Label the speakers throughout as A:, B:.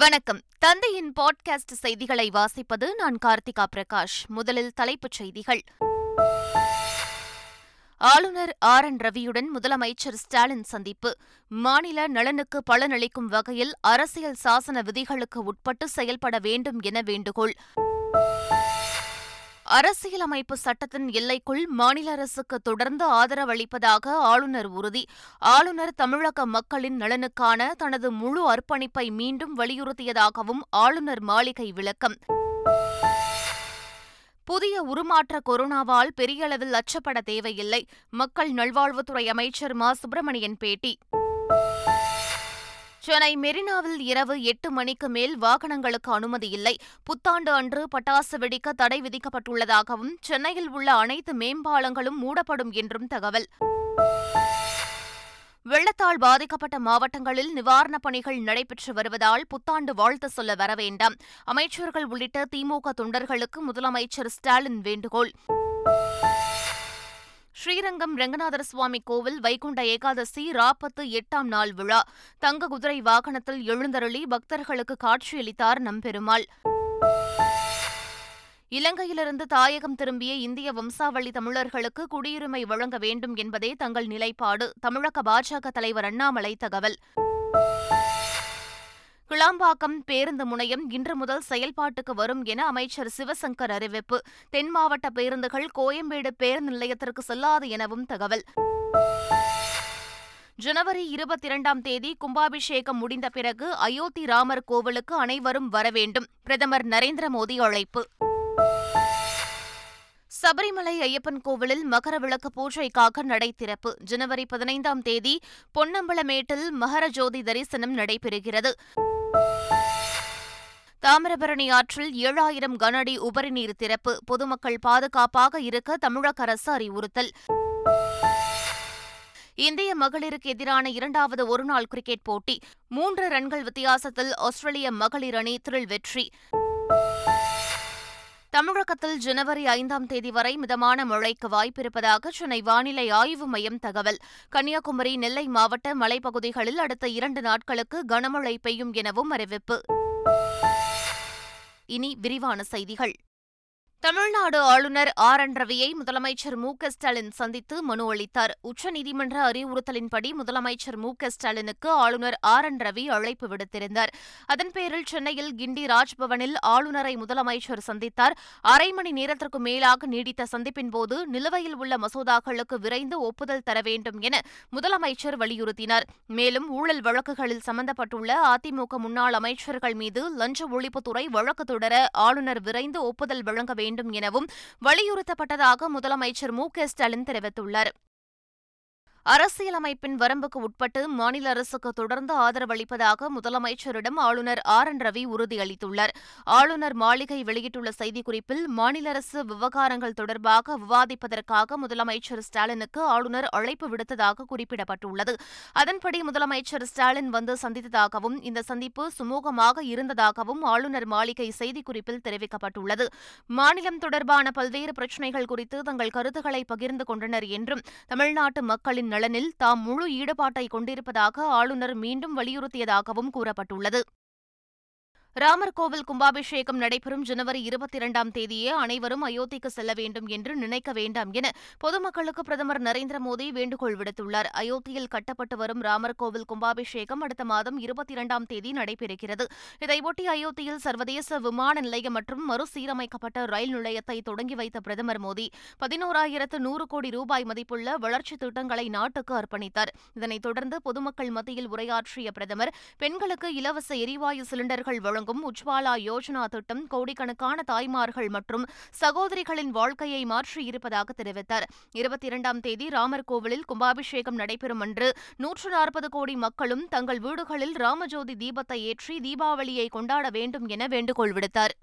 A: வணக்கம் தந்தையின் பாட்காஸ்ட் செய்திகளை வாசிப்பது நான் கார்த்திகா பிரகாஷ் முதலில் தலைப்புச் செய்திகள் ஆளுநர் ஆர் என் ரவியுடன் முதலமைச்சர் ஸ்டாலின் சந்திப்பு மாநில நலனுக்கு பலனளிக்கும் வகையில் அரசியல் சாசன விதிகளுக்கு உட்பட்டு செயல்பட வேண்டும் என வேண்டுகோள் அரசியலமைப்பு சட்டத்தின் எல்லைக்குள் மாநில அரசுக்கு தொடர்ந்து ஆதரவளிப்பதாக ஆளுநர் உறுதி ஆளுநர் தமிழக மக்களின் நலனுக்கான தனது முழு அர்ப்பணிப்பை மீண்டும் வலியுறுத்தியதாகவும் ஆளுநர் மாளிகை விளக்கம் புதிய உருமாற்ற கொரோனாவால் பெரிய அளவில் அச்சப்பட தேவையில்லை மக்கள் நல்வாழ்வுத்துறை அமைச்சர் மா சுப்பிரமணியன் பேட்டி சென்னை மெரினாவில் இரவு எட்டு மணிக்கு மேல் வாகனங்களுக்கு அனுமதி இல்லை புத்தாண்டு அன்று பட்டாசு வெடிக்க தடை விதிக்கப்பட்டுள்ளதாகவும் சென்னையில் உள்ள அனைத்து மேம்பாலங்களும் மூடப்படும் என்றும் தகவல் வெள்ளத்தால் பாதிக்கப்பட்ட மாவட்டங்களில் நிவாரணப் பணிகள் நடைபெற்று வருவதால் புத்தாண்டு வாழ்த்து சொல்ல வர வேண்டாம் அமைச்சர்கள் உள்ளிட்ட திமுக தொண்டர்களுக்கு முதலமைச்சர் ஸ்டாலின் வேண்டுகோள் ஸ்ரீரங்கம் ரங்கநாதர சுவாமி கோவில் வைகுண்ட ஏகாதசி ராப்பத்து எட்டாம் நாள் விழா தங்க குதிரை வாகனத்தில் எழுந்தருளி பக்தர்களுக்கு காட்சியளித்தார் நம்பெருமாள் இலங்கையிலிருந்து தாயகம் திரும்பிய இந்திய வம்சாவளி தமிழர்களுக்கு குடியுரிமை வழங்க வேண்டும் என்பதே தங்கள் நிலைப்பாடு தமிழக பாஜக தலைவர் அண்ணாமலை தகவல் கிளாம்பாக்கம் பேருந்து முனையம் இன்று முதல் செயல்பாட்டுக்கு வரும் என அமைச்சர் சிவசங்கர் அறிவிப்பு தென் மாவட்ட பேருந்துகள் கோயம்பேடு பேருந்து நிலையத்திற்கு செல்லாது எனவும் தகவல் ஜனவரி இருபத்தி இரண்டாம் தேதி கும்பாபிஷேகம் முடிந்த பிறகு அயோத்தி ராமர் கோவிலுக்கு அனைவரும் வரவேண்டும் பிரதமர் நரேந்திர மோடி அழைப்பு சபரிமலை ஐயப்பன் கோவிலில் மகர விளக்கு பூஜைக்காக நடை திறப்பு ஜனவரி பதினைந்தாம் தேதி பொன்னம்பலமேட்டில் மகர ஜோதி தரிசனம் நடைபெறுகிறது தாமிரபரணி ஆற்றில் ஏழாயிரம் கனஅடி உபரி நீர் திறப்பு பொதுமக்கள் பாதுகாப்பாக இருக்க தமிழக அரசு அறிவுறுத்தல் இந்திய மகளிருக்கு எதிரான இரண்டாவது ஒருநாள் கிரிக்கெட் போட்டி மூன்று ரன்கள் வித்தியாசத்தில் ஆஸ்திரேலிய மகளிர் அணி திரில் வெற்றி தமிழகத்தில் ஜனவரி ஐந்தாம் தேதி வரை மிதமான மழைக்கு வாய்ப்பிருப்பதாக சென்னை வானிலை ஆய்வு மையம் தகவல் கன்னியாகுமரி நெல்லை மாவட்ட மலைப்பகுதிகளில் அடுத்த இரண்டு நாட்களுக்கு கனமழை பெய்யும் எனவும் அறிவிப்பு இனி விரிவான செய்திகள் தமிழ்நாடு ஆளுநர் ஆர் என் ரவியை முதலமைச்சர் மு க ஸ்டாலின் சந்தித்து மனு அளித்தார் உச்சநீதிமன்ற அறிவுறுத்தலின்படி முதலமைச்சர் மு க ஸ்டாலினுக்கு ஆளுநர் ஆர் என் ரவி அழைப்பு விடுத்திருந்தார் அதன் பேரில் சென்னையில் கிண்டி ராஜ்பவனில் ஆளுநரை முதலமைச்சர் சந்தித்தார் அரை மணி நேரத்திற்கு மேலாக நீடித்த சந்திப்பின்போது நிலுவையில் உள்ள மசோதாக்களுக்கு விரைந்து ஒப்புதல் தர வேண்டும் என முதலமைச்சர் வலியுறுத்தினார் மேலும் ஊழல் வழக்குகளில் சம்பந்தப்பட்டுள்ள அதிமுக முன்னாள் அமைச்சர்கள் மீது லஞ்ச ஒழிப்புத்துறை வழக்கு தொடர ஆளுநர் விரைந்து ஒப்புதல் வழங்க வேண்டும் வேண்டும் எனவும் வலியுறுத்தப்பட்டதாக முதலமைச்சர் மு க ஸ்டாலின் தெரிவித்துள்ளார் அரசியலமைப்பின் வரம்புக்கு உட்பட்டு மாநில அரசுக்கு தொடர்ந்து ஆதரவளிப்பதாக முதலமைச்சரிடம் ஆளுநர் ஆர் என் ரவி உறுதியளித்துள்ளார் ஆளுநர் மாளிகை வெளியிட்டுள்ள செய்திக்குறிப்பில் மாநில அரசு விவகாரங்கள் தொடர்பாக விவாதிப்பதற்காக முதலமைச்சர் ஸ்டாலினுக்கு ஆளுநர் அழைப்பு விடுத்ததாக குறிப்பிடப்பட்டுள்ளது அதன்படி முதலமைச்சர் ஸ்டாலின் வந்து சந்தித்ததாகவும் இந்த சந்திப்பு சுமூகமாக இருந்ததாகவும் ஆளுநர் மாளிகை செய்திக்குறிப்பில் தெரிவிக்கப்பட்டுள்ளது மாநிலம் தொடர்பான பல்வேறு பிரச்சினைகள் குறித்து தங்கள் கருத்துக்களை பகிர்ந்து கொண்டனர் என்றும் தமிழ்நாட்டு மக்களின் நலனில் தாம் முழு ஈடுபாட்டை கொண்டிருப்பதாக ஆளுநர் மீண்டும் வலியுறுத்தியதாகவும் கூறப்பட்டுள்ளது ராமர் கோவில் கும்பாபிஷேகம் நடைபெறும் ஜனவரி இருபத்தி இரண்டாம் தேதியே அனைவரும் அயோத்திக்கு செல்ல வேண்டும் என்று நினைக்க வேண்டாம் என பொதுமக்களுக்கு பிரதமர் நரேந்திர மோடி வேண்டுகோள் விடுத்துள்ளார் அயோத்தியில் கட்டப்பட்டு வரும் ராமர் கோவில் கும்பாபிஷேகம் அடுத்த மாதம் இருபத்தி இரண்டாம் தேதி நடைபெறுகிறது இதையொட்டி அயோத்தியில் சர்வதேச விமான நிலையம் மற்றும் மறுசீரமைக்கப்பட்ட ரயில் நிலையத்தை தொடங்கி வைத்த பிரதமர் மோடி பதினோராயிரத்து நூறு கோடி ரூபாய் மதிப்புள்ள வளர்ச்சித் திட்டங்களை நாட்டுக்கு அர்ப்பணித்தார் இதனைத் தொடர்ந்து பொதுமக்கள் மத்தியில் உரையாற்றிய பிரதமர் பெண்களுக்கு இலவச எரிவாயு சிலிண்டர்கள் வழங்கும் வழங்கும் உஜ்வாலா யோஜனா திட்டம் கோடிக்கணக்கான தாய்மார்கள் மற்றும் சகோதரிகளின் வாழ்க்கையை மாற்றியிருப்பதாக தெரிவித்தார் இருபத்தி இரண்டாம் தேதி ராமர் கோவிலில் கும்பாபிஷேகம் நடைபெறும் என்று நூற்று நாற்பது கோடி மக்களும் தங்கள் வீடுகளில் ராமஜோதி தீபத்தை ஏற்றி தீபாவளியை கொண்டாட வேண்டும் என வேண்டுகோள் விடுத்தாா்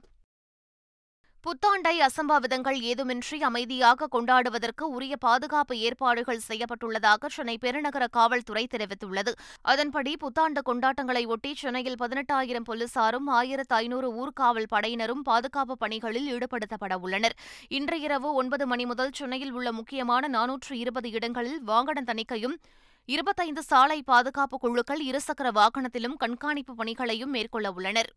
A: புத்தாண்டை அசம்பாவிதங்கள் ஏதுமின்றி அமைதியாக கொண்டாடுவதற்கு உரிய பாதுகாப்பு ஏற்பாடுகள் செய்யப்பட்டுள்ளதாக சென்னை பெருநகர காவல்துறை தெரிவித்துள்ளது அதன்படி புத்தாண்டு கொண்டாட்டங்களை ஒட்டி சென்னையில் பதினெட்டாயிரம் போலீசாரும் ஆயிரத்து ஐநூறு ஊர்காவல் படையினரும் பாதுகாப்பு பணிகளில் ஈடுபடுத்தப்பட உள்ளனர் இன்று இரவு ஒன்பது மணி முதல் சென்னையில் உள்ள முக்கியமான நானூற்று இருபது இடங்களில் வாகன தணிக்கையும் இருபத்தைந்து சாலை பாதுகாப்பு குழுக்கள் இருசக்கர வாகனத்திலும் கண்காணிப்பு பணிகளையும் மேற்கொள்ள உள்ளனா்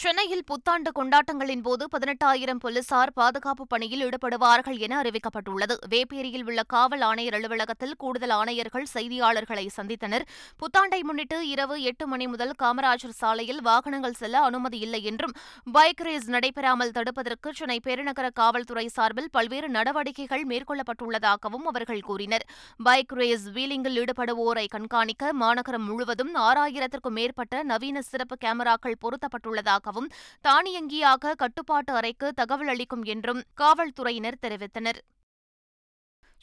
A: சென்னையில் புத்தாண்டு கொண்டாட்டங்களின் போது பதினெட்டாயிரம் போலீசார் பாதுகாப்பு பணியில் ஈடுபடுவார்கள் என அறிவிக்கப்பட்டுள்ளது வேப்பேரியில் உள்ள காவல் ஆணையர் அலுவலகத்தில் கூடுதல் ஆணையர்கள் செய்தியாளர்களை சந்தித்தனர் புத்தாண்டை முன்னிட்டு இரவு எட்டு மணி முதல் காமராஜர் சாலையில் வாகனங்கள் செல்ல அனுமதி இல்லை என்றும் பைக் ரேஸ் நடைபெறாமல் தடுப்பதற்கு சென்னை பெருநகர காவல்துறை சார்பில் பல்வேறு நடவடிக்கைகள் மேற்கொள்ளப்பட்டுள்ளதாகவும் அவர்கள் கூறினர் பைக் ரேஸ் வீலிங்கில் ஈடுபடுவோரை கண்காணிக்க மாநகரம் முழுவதும் ஆறாயிரத்திற்கும் மேற்பட்ட நவீன சிறப்பு கேமராக்கள் பொருத்தப்பட்டுள்ளதாக உள்ளதாகவும் தானியங்கியாக கட்டுப்பாட்டு அறைக்கு தகவல் அளிக்கும் என்றும் காவல்துறையினர் தெரிவித்தனர்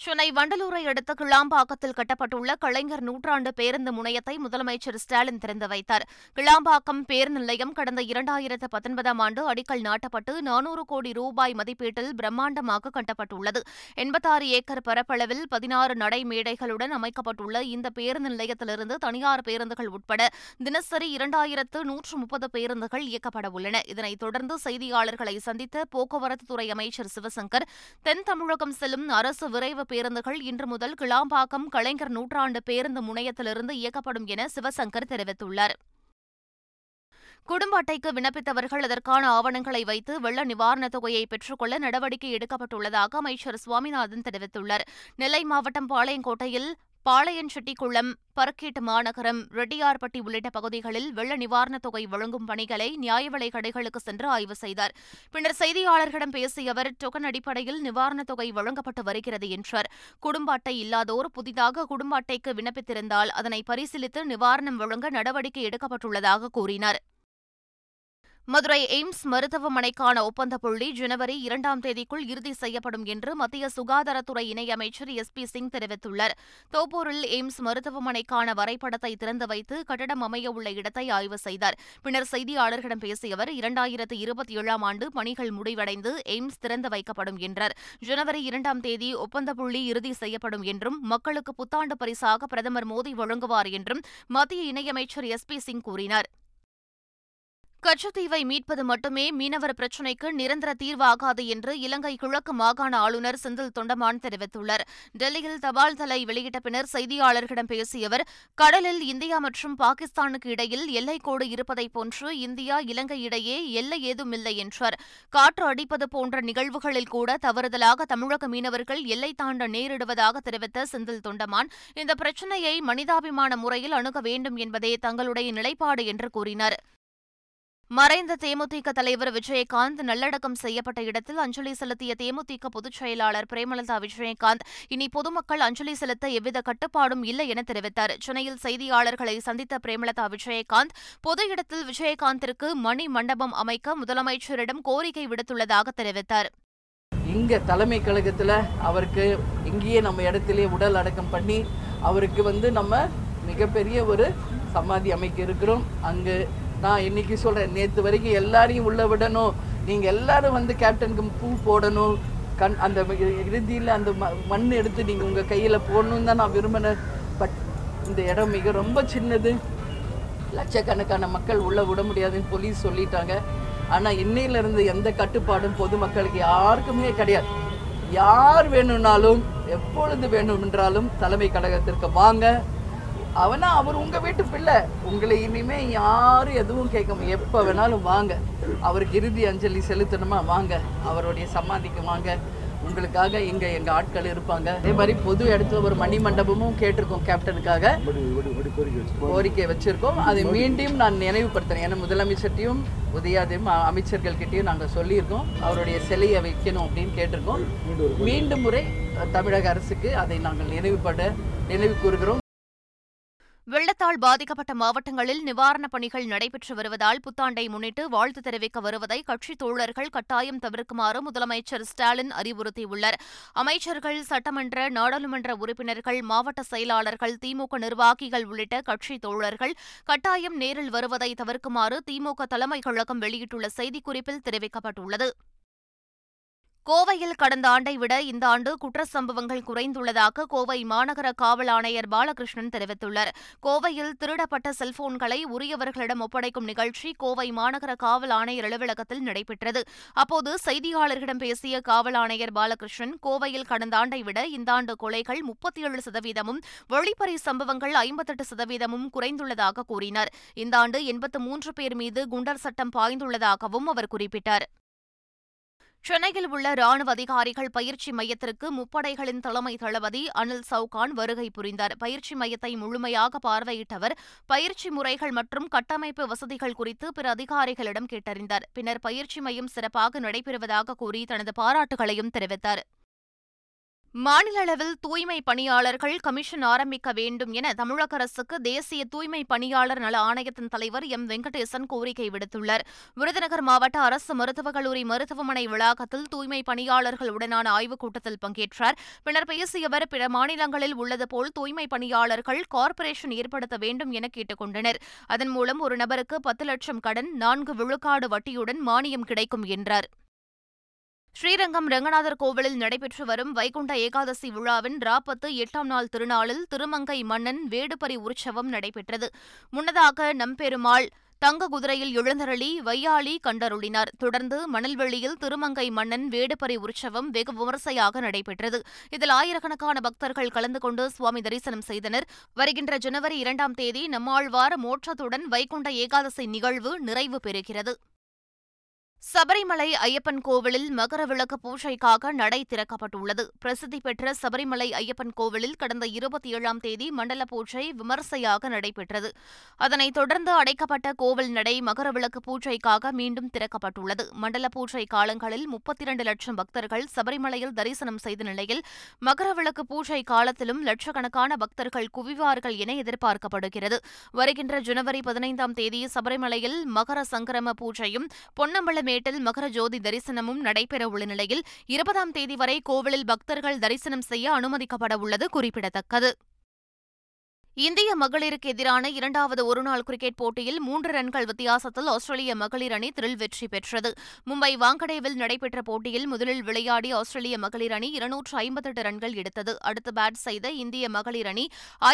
A: சென்னை வண்டலூரை அடுத்த கிளாம்பாக்கத்தில் கட்டப்பட்டுள்ள கலைஞர் நூற்றாண்டு பேருந்து முனையத்தை முதலமைச்சர் ஸ்டாலின் திறந்து வைத்தார் கிளாம்பாக்கம் பேருந்து நிலையம் கடந்த இரண்டாயிரத்து பத்தொன்பதாம் ஆண்டு அடிக்கல் நாட்டப்பட்டு நானூறு கோடி ரூபாய் மதிப்பீட்டில் பிரம்மாண்டமாக கட்டப்பட்டுள்ளது எண்பத்தாறு ஏக்கர் பரப்பளவில் பதினாறு நடைமேடைகளுடன் அமைக்கப்பட்டுள்ள இந்த பேருந்து நிலையத்திலிருந்து தனியார் பேருந்துகள் உட்பட தினசரி இரண்டாயிரத்து நூற்று முப்பது பேருந்துகள் இயக்கப்பட உள்ளன இதனைத் தொடர்ந்து செய்தியாளர்களை சந்தித்த போக்குவரத்துத்துறை அமைச்சர் சிவசங்கர் தென் தமிழகம் செல்லும் அரசு விரைவு பேருந்துகள் இன்று முதல் கிளாம்பாக்கம் கலைஞர் நூற்றாண்டு பேருந்து முனையத்திலிருந்து இயக்கப்படும் என சிவசங்கர் தெரிவித்துள்ளார் குடும்ப அட்டைக்கு விண்ணப்பித்தவர்கள் அதற்கான ஆவணங்களை வைத்து வெள்ள நிவாரணத் தொகையை பெற்றுக்கொள்ள நடவடிக்கை எடுக்கப்பட்டுள்ளதாக அமைச்சர் சுவாமிநாதன் தெரிவித்துள்ளார் நெல்லை மாவட்டம் பாளையங்கோட்டையில் பாளையஞ்செட்டிக்குளம் பரக்கேட் மாநகரம் ரெட்டியார்பட்டி உள்ளிட்ட பகுதிகளில் வெள்ள நிவாரணத் தொகை வழங்கும் பணிகளை நியாயவிலைக் கடைகளுக்கு சென்று ஆய்வு செய்தார் பின்னர் செய்தியாளர்களிடம் பேசிய அவர் டோக்கன் அடிப்படையில் நிவாரணத் தொகை வழங்கப்பட்டு வருகிறது என்றார் குடும்ப அட்டை இல்லாதோர் புதிதாக குடும்ப அட்டைக்கு விண்ணப்பித்திருந்தால் அதனை பரிசீலித்து நிவாரணம் வழங்க நடவடிக்கை எடுக்கப்பட்டுள்ளதாக கூறினார் மதுரை எய்ம்ஸ் மருத்துவமனைக்கான ஒப்பந்த புள்ளி ஜனவரி இரண்டாம் தேதிக்குள் இறுதி செய்யப்படும் என்று மத்திய சுகாதாரத்துறை இணையமைச்சர் எஸ் பி சிங் தெரிவித்துள்ளார் தோப்பூரில் எய்ம்ஸ் மருத்துவமனைக்கான வரைபடத்தை திறந்து வைத்து கட்டடம் அமைய உள்ள இடத்தை ஆய்வு செய்தார் பின்னர் செய்தியாளர்களிடம் பேசிய அவர் இரண்டாயிரத்து இருபத்தி ஏழாம் ஆண்டு பணிகள் முடிவடைந்து எய்ம்ஸ் திறந்து வைக்கப்படும் என்றார் ஜனவரி இரண்டாம் தேதி ஒப்பந்த புள்ளி இறுதி செய்யப்படும் என்றும் மக்களுக்கு புத்தாண்டு பரிசாக பிரதமர் மோடி வழங்குவார் என்றும் மத்திய இணையமைச்சர் எஸ் பி சிங் கூறினார் கச்சத்தீவை மீட்பது மட்டுமே மீனவர் பிரச்சினைக்கு நிரந்தர தீர்வாகாது என்று இலங்கை கிழக்கு மாகாண ஆளுநர் செந்தில் தொண்டமான் தெரிவித்துள்ளார் டெல்லியில் தபால் தலை வெளியிட்ட பின்னர் செய்தியாளர்களிடம் பேசிய அவர் கடலில் இந்தியா மற்றும் பாகிஸ்தானுக்கு இடையில் எல்லைக்கோடு இருப்பதைப் போன்று இந்தியா இலங்கை இடையே எல்லை ஏதுமில்லை என்றார் காற்று அடிப்பது போன்ற நிகழ்வுகளில் கூட தவறுதலாக தமிழக மீனவர்கள் எல்லை தாண்ட நேரிடுவதாக தெரிவித்த செந்தில் தொண்டமான் இந்த பிரச்சினையை மனிதாபிமான முறையில் அணுக வேண்டும் என்பதே தங்களுடைய நிலைப்பாடு என்று கூறினாா் மறைந்த தேமுதிக தலைவர் விஜயகாந்த் நல்லடக்கம் செய்யப்பட்ட இடத்தில் அஞ்சலி செலுத்திய தேமுதிக பொதுச் செயலாளர் பிரேமலதா விஜயகாந்த் இனி பொதுமக்கள் அஞ்சலி செலுத்த எவ்வித கட்டுப்பாடும் இல்லை என தெரிவித்தார் சென்னையில் செய்தியாளர்களை சந்தித்த பிரேமலதா விஜயகாந்த் பொது இடத்தில் விஜயகாந்திற்கு மணி மண்டபம் அமைக்க முதலமைச்சரிடம் கோரிக்கை விடுத்துள்ளதாக தெரிவித்தார் இங்க தலைமை கழகத்தில் அவருக்கு இங்கேயே நம்ம இடத்திலே உடல் அடக்கம் பண்ணி அவருக்கு வந்து நம்ம மிகப்பெரிய ஒரு சமாதி அமைக்க இருக்கிறோம் அங்கு நான் இன்னைக்கு சொல்கிறேன் நேற்று வரைக்கும் எல்லாரையும் உள்ளே விடணும் நீங்கள் எல்லாரும் வந்து கேப்டனுக்கு பூ போடணும் கண் அந்த இறுதியில் அந்த மண் எடுத்து நீங்கள் உங்கள் கையில் போடணும்னு தான் நான் விரும்பினேன் பட் இந்த இடம் மிக ரொம்ப சின்னது லட்சக்கணக்கான மக்கள் உள்ளே விட முடியாதுன்னு போலீஸ் சொல்லிட்டாங்க ஆனால் இன்னையிலேருந்து எந்த கட்டுப்பாடும் பொதுமக்களுக்கு யாருக்குமே கிடையாது யார் வேணும்னாலும் எப்பொழுது வேணும் என்றாலும் தலைமை கழகத்திற்கு வாங்க அவனா அவர் உங்க வீட்டு பிள்ளை உங்களை இனிமே யாரும் எதுவும் கேட்க எப்ப வேணாலும் வாங்க அவருக்கு இறுதி அஞ்சலி செலுத்தணுமா வாங்க அவருடைய சமாதிக்கு வாங்க உங்களுக்காக இங்க எங்க ஆட்கள் இருப்பாங்க அதே மாதிரி பொது இடத்துல ஒரு மணி மண்டபமும் கேட்டிருக்கோம் கேப்டனுக்காக கோரிக்கை வச்சிருக்கோம் அதை மீண்டும் நான் நினைவுபடுத்துறேன் ஏன்னா முதலமைச்சர்கிட்டையும் உதயாதையும் அமைச்சர்கள் கிட்டையும் நாங்கள் சொல்லியிருக்கோம் அவருடைய சிலையை வைக்கணும் அப்படின்னு கேட்டிருக்கோம் மீண்டும் முறை தமிழக அரசுக்கு அதை நாங்கள் நினைவுபட நினைவு கூறுகிறோம் வெள்ளத்தால் பாதிக்கப்பட்ட மாவட்டங்களில் நிவாரணப் பணிகள் நடைபெற்று வருவதால் புத்தாண்டை முன்னிட்டு வாழ்த்து தெரிவிக்க வருவதை கட்சித் தோழர்கள் கட்டாயம் தவிர்க்குமாறு முதலமைச்சர் ஸ்டாலின் அறிவுறுத்தியுள்ளார் அமைச்சர்கள் சட்டமன்ற நாடாளுமன்ற உறுப்பினர்கள் மாவட்ட செயலாளர்கள் திமுக நிர்வாகிகள் உள்ளிட்ட கட்சித் தோழர்கள் கட்டாயம் நேரில் வருவதை தவிர்க்குமாறு திமுக தலைமை கழகம் வெளியிட்டுள்ள செய்திக்குறிப்பில் தெரிவிக்கப்பட்டுள்ளது கோவையில் கடந்த ஆண்டை விட இந்த ஆண்டு குற்ற சம்பவங்கள் குறைந்துள்ளதாக கோவை மாநகர காவல் ஆணையர் பாலகிருஷ்ணன் தெரிவித்துள்ளார் கோவையில் திருடப்பட்ட செல்போன்களை உரியவர்களிடம் ஒப்படைக்கும் நிகழ்ச்சி கோவை மாநகர காவல் ஆணையர் அலுவலகத்தில் நடைபெற்றது அப்போது செய்தியாளர்களிடம் பேசிய காவல் ஆணையர் பாலகிருஷ்ணன் கோவையில் கடந்த ஆண்டை விட இந்த ஆண்டு கொலைகள் முப்பத்தி ஏழு சதவீதமும் வெளிப்பறை சம்பவங்கள் ஐம்பத்தெட்டு சதவீதமும் குறைந்துள்ளதாக கூறினார் இந்த ஆண்டு எண்பத்து மூன்று பேர் மீது குண்டர் சட்டம் பாய்ந்துள்ளதாகவும் அவர் குறிப்பிட்டார் சென்னையில் உள்ள ராணுவ அதிகாரிகள் பயிற்சி மையத்திற்கு முப்படைகளின் தலைமை தளபதி அனில் சவுகான் வருகை புரிந்தார் பயிற்சி மையத்தை முழுமையாக பார்வையிட்டவர் பயிற்சி முறைகள் மற்றும் கட்டமைப்பு வசதிகள் குறித்து பிற அதிகாரிகளிடம் கேட்டறிந்தார் பின்னர் பயிற்சி மையம் சிறப்பாக நடைபெறுவதாக கூறி தனது பாராட்டுகளையும் தெரிவித்தார் மாநில அளவில் தூய்மை பணியாளர்கள் கமிஷன் ஆரம்பிக்க வேண்டும் என தமிழக அரசுக்கு தேசிய தூய்மை பணியாளர் நல ஆணையத்தின் தலைவர் எம் வெங்கடேசன் கோரிக்கை விடுத்துள்ளார் விருதுநகர் மாவட்ட அரசு மருத்துவக் கல்லூரி மருத்துவமனை வளாகத்தில் தூய்மை பணியாளர்களுடனான ஆய்வுக் கூட்டத்தில் பங்கேற்றார் பின்னர் பேசிய அவர் பிற மாநிலங்களில் உள்ளது போல் தூய்மை பணியாளர்கள் கார்ப்பரேஷன் ஏற்படுத்த வேண்டும் என கேட்டுக் கொண்டனர் அதன் மூலம் ஒரு நபருக்கு பத்து லட்சம் கடன் நான்கு விழுக்காடு வட்டியுடன் மானியம் கிடைக்கும் என்றார் ஸ்ரீரங்கம் ரங்கநாதர் கோவிலில் நடைபெற்று வரும் வைகுண்ட ஏகாதசி விழாவின் ராப்பத்து எட்டாம் நாள் திருநாளில் திருமங்கை மன்னன் வேடுபரி உற்சவம் நடைபெற்றது முன்னதாக நம்பெருமாள் தங்க குதிரையில் எழுந்தருளி வையாளி கண்டருளினார் தொடர்ந்து மணல்வெளியில் திருமங்கை மன்னன் வேடுபரி உற்சவம் வெகு விமரிசையாக நடைபெற்றது இதில் ஆயிரக்கணக்கான பக்தர்கள் கலந்து கொண்டு சுவாமி தரிசனம் செய்தனர் வருகின்ற ஜனவரி இரண்டாம் தேதி நம்மாழ்வார் மோட்சத்துடன் வைகுண்ட ஏகாதசி நிகழ்வு நிறைவு பெறுகிறது சபரிமலை ஐயப்பன் கோவிலில் மகர விளக்கு பூஜைக்காக நடை திறக்கப்பட்டுள்ளது பிரசித்தி பெற்ற சபரிமலை ஐயப்பன் கோவிலில் கடந்த இருபத்தி ஏழாம் தேதி மண்டல பூஜை விமர்சையாக நடைபெற்றது அதனைத் தொடர்ந்து அடைக்கப்பட்ட கோவில் நடை மகர விளக்கு பூஜைக்காக மீண்டும் திறக்கப்பட்டுள்ளது மண்டல பூஜை காலங்களில் முப்பத்தி இரண்டு லட்சம் பக்தர்கள் சபரிமலையில் தரிசனம் செய்த நிலையில் மகர விளக்கு பூஜை காலத்திலும் லட்சக்கணக்கான பக்தர்கள் குவிவார்கள் என எதிர்பார்க்கப்படுகிறது வருகின்ற ஜனவரி பதினைந்தாம் தேதி சபரிமலையில் மகர சங்கரம பூஜையும் பொன்னம்பலம் மேட்டில் மகர ஜோதி தரிசனமும் நடைபெறவுள்ள நிலையில் இருபதாம் தேதி வரை கோவிலில் பக்தர்கள் தரிசனம் செய்ய அனுமதிக்கப்படவுள்ளது குறிப்பிடத்தக்கது இந்திய மகளிருக்கு எதிரான இரண்டாவது ஒருநாள் கிரிக்கெட் போட்டியில் மூன்று ரன்கள் வித்தியாசத்தில் ஆஸ்திரேலிய மகளிர் அணி திரில் வெற்றி பெற்றது மும்பை வாங்கடேவில் நடைபெற்ற போட்டியில் முதலில் விளையாடி ஆஸ்திரேலிய மகளிர் அணி இருநூற்று ஐம்பத்தெட்டு ரன்கள் எடுத்தது அடுத்து பேட் செய்த இந்திய மகளிர் அணி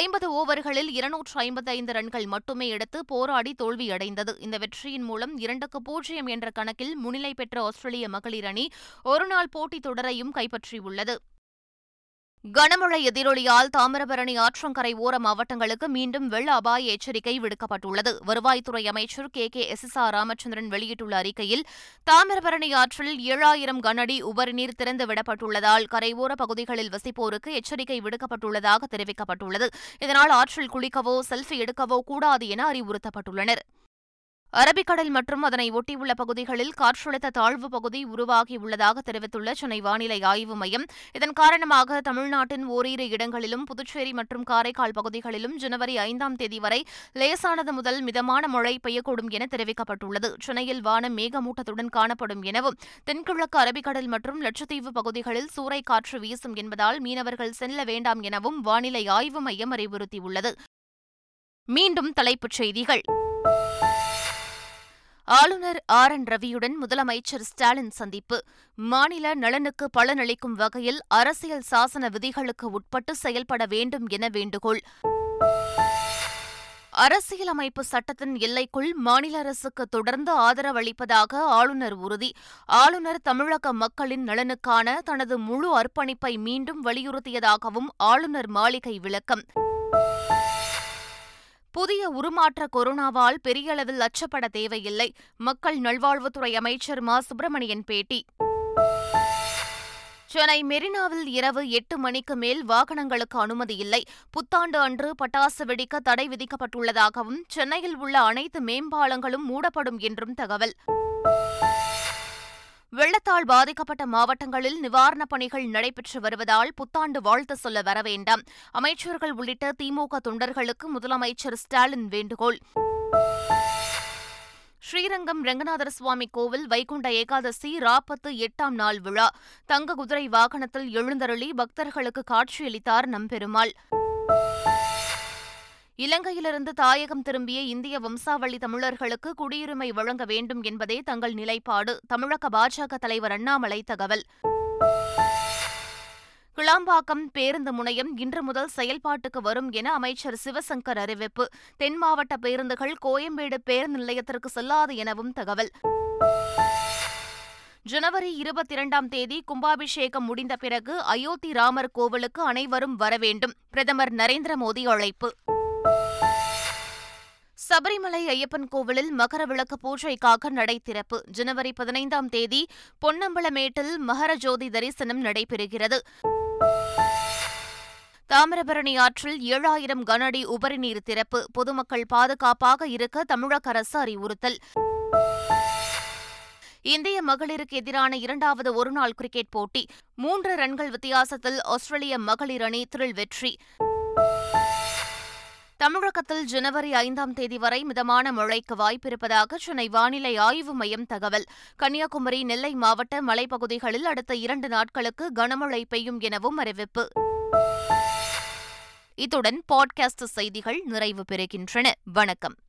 A: ஐம்பது ஓவர்களில் இருநூற்று ஐம்பத்தைந்து ரன்கள் மட்டுமே எடுத்து போராடி தோல்வியடைந்தது இந்த வெற்றியின் மூலம் இரண்டுக்கு பூஜ்ஜியம் என்ற கணக்கில் முன்னிலை பெற்ற ஆஸ்திரேலிய மகளிர் அணி ஒருநாள் போட்டித் தொடரையும் கைப்பற்றியுள்ளது கனமழை எதிரொலியால் தாமிரபரணி ஆற்றங்கரை ஓர மாவட்டங்களுக்கு மீண்டும் வெள்ள அபாய எச்சரிக்கை விடுக்கப்பட்டுள்ளது வருவாய்த்துறை அமைச்சர் K K S S R Ramachandran வெளியிட்டுள்ள அறிக்கையில் தாமிரபரணி ஆற்றில் ஏழாயிரம் கனஅடி உபரிநீர் திறந்துவிடப்பட்டுள்ளதால் விடப்பட்டுள்ளதால் கரையோர பகுதிகளில் வசிப்போருக்கு எச்சரிக்கை விடுக்கப்பட்டுள்ளதாக தெரிவிக்கப்பட்டுள்ளது இதனால் ஆற்றில் குளிக்கவோ செல்ஃபி எடுக்கவோ கூடாது என அறிவுறுத்தப்பட்டுள்ளனர் அரபிக்கடல் மற்றும் அதனை ஒட்டியுள்ள பகுதிகளில் காற்றழுத்த தாழ்வு பகுதி உருவாகியுள்ளதாக தெரிவித்துள்ள சென்னை வானிலை ஆய்வு மையம் இதன் காரணமாக தமிழ்நாட்டின் ஓரிரு இடங்களிலும் புதுச்சேரி மற்றும் காரைக்கால் பகுதிகளிலும் ஜனவரி ஐந்தாம் தேதி வரை லேசானது முதல் மிதமான மழை பெய்யக்கூடும் என தெரிவிக்கப்பட்டுள்ளது சென்னையில் வானம் மேகமூட்டத்துடன் காணப்படும் எனவும் தென்கிழக்கு அரபிக்கடல் மற்றும் லட்சத்தீவு பகுதிகளில் சூறை காற்று வீசும் என்பதால் மீனவர்கள் செல்ல வேண்டாம் எனவும் வானிலை ஆய்வு மையம் அறிவுறுத்தியுள்ளது மீண்டும் தலைப்புச் செய்திகள் ஆளுநர் ஆர் என் ரவியுடன் முதலமைச்சர் ஸ்டாலின் சந்திப்பு மாநில நலனுக்கு பலனளிக்கும் வகையில் அரசியல் சாசன விதிகளுக்கு உட்பட்டு செயல்பட வேண்டும் என வேண்டுகோள் அரசியலமைப்பு சட்டத்தின் எல்லைக்குள் மாநில அரசுக்கு தொடர்ந்து ஆதரவளிப்பதாக ஆளுநர் உறுதி ஆளுநர் தமிழக மக்களின் நலனுக்கான தனது முழு அர்ப்பணிப்பை மீண்டும் வலியுறுத்தியதாகவும் ஆளுநர் மாளிகை விளக்கம் புதிய உருமாற்ற கொரோனாவால் பெரிய அளவில் அச்சப்பட தேவையில்லை மக்கள் நல்வாழ்வுத்துறை அமைச்சர் மா சுப்பிரமணியன் பேட்டி சென்னை மெரினாவில் இரவு எட்டு மணிக்கு மேல் வாகனங்களுக்கு அனுமதி இல்லை புத்தாண்டு அன்று பட்டாசு வெடிக்க தடை விதிக்கப்பட்டுள்ளதாகவும் சென்னையில் உள்ள அனைத்து மேம்பாலங்களும் மூடப்படும் என்றும் தகவல் வெள்ளத்தால் பாதிக்கப்பட்ட மாவட்டங்களில் நிவாரணப் பணிகள் நடைபெற்று வருவதால் புத்தாண்டு வாழ்த்து சொல்ல வர வேண்டாம் அமைச்சர்கள் உள்ளிட்ட திமுக தொண்டர்களுக்கு முதலமைச்சர் ஸ்டாலின் வேண்டுகோள் ஸ்ரீரங்கம் ரங்கநாதர் சுவாமி கோவில் வைகுண்ட ஏகாதசி ராப்பத்து எட்டாம் நாள் விழா தங்க குதிரை வாகனத்தில் எழுந்தருளி பக்தர்களுக்கு காட்சியளித்தார் நம்பெருமாள் இலங்கையிலிருந்து தாயகம் திரும்பிய இந்திய வம்சாவளி தமிழர்களுக்கு குடியுரிமை வழங்க வேண்டும் என்பதே தங்கள் நிலைப்பாடு தமிழக பாஜக தலைவர் அண்ணாமலை தகவல் கிளாம்பாக்கம் பேருந்து முனையம் இன்று முதல் செயல்பாட்டுக்கு வரும் என அமைச்சர் சிவசங்கர் அறிவிப்பு தென் மாவட்ட பேருந்துகள் கோயம்பேடு பேருந்து நிலையத்திற்கு செல்லாது எனவும் தகவல் ஜனவரி இருபத்தி இரண்டாம் தேதி கும்பாபிஷேகம் முடிந்த பிறகு அயோத்தி ராமர் கோவிலுக்கு அனைவரும் வரவேண்டும் பிரதமர் நரேந்திர மோடி அழைப்பு சபரிமலை ஐயப்பன் கோவிலில் மகர விளக்கு பூஜைக்காக நடை திறப்பு ஜனவரி பதினைந்தாம் தேதி பொன்னம்பலமேட்டில் மகர ஜோதி தரிசனம் நடைபெறுகிறது தாமிரபரணி ஆற்றில் ஏழாயிரம் கனஅடி உபரி நீர் திறப்பு பொதுமக்கள் பாதுகாப்பாக இருக்க தமிழக அரசு அறிவுறுத்தல் இந்திய மகளிருக்கு எதிரான இரண்டாவது ஒருநாள் கிரிக்கெட் போட்டி மூன்று ரன்கள் வித்தியாசத்தில் ஆஸ்திரேலிய மகளிர் அணி திரில் வெற்றி தமிழகத்தில் ஜனவரி ஐந்தாம் தேதி வரை மிதமான மழைக்கு வாய்ப்பிருப்பதாக சென்னை வானிலை ஆய்வு மையம் தகவல் கன்னியாகுமரி நெல்லை மாவட்ட மலைப்பகுதிகளில் அடுத்த இரண்டு நாட்களுக்கு கனமழை பெய்யும் எனவும் அறிவிப்பு இத்துடன் பாட்காஸ்ட் செய்திகள் நிறைவு பெறுகின்றன வணக்கம்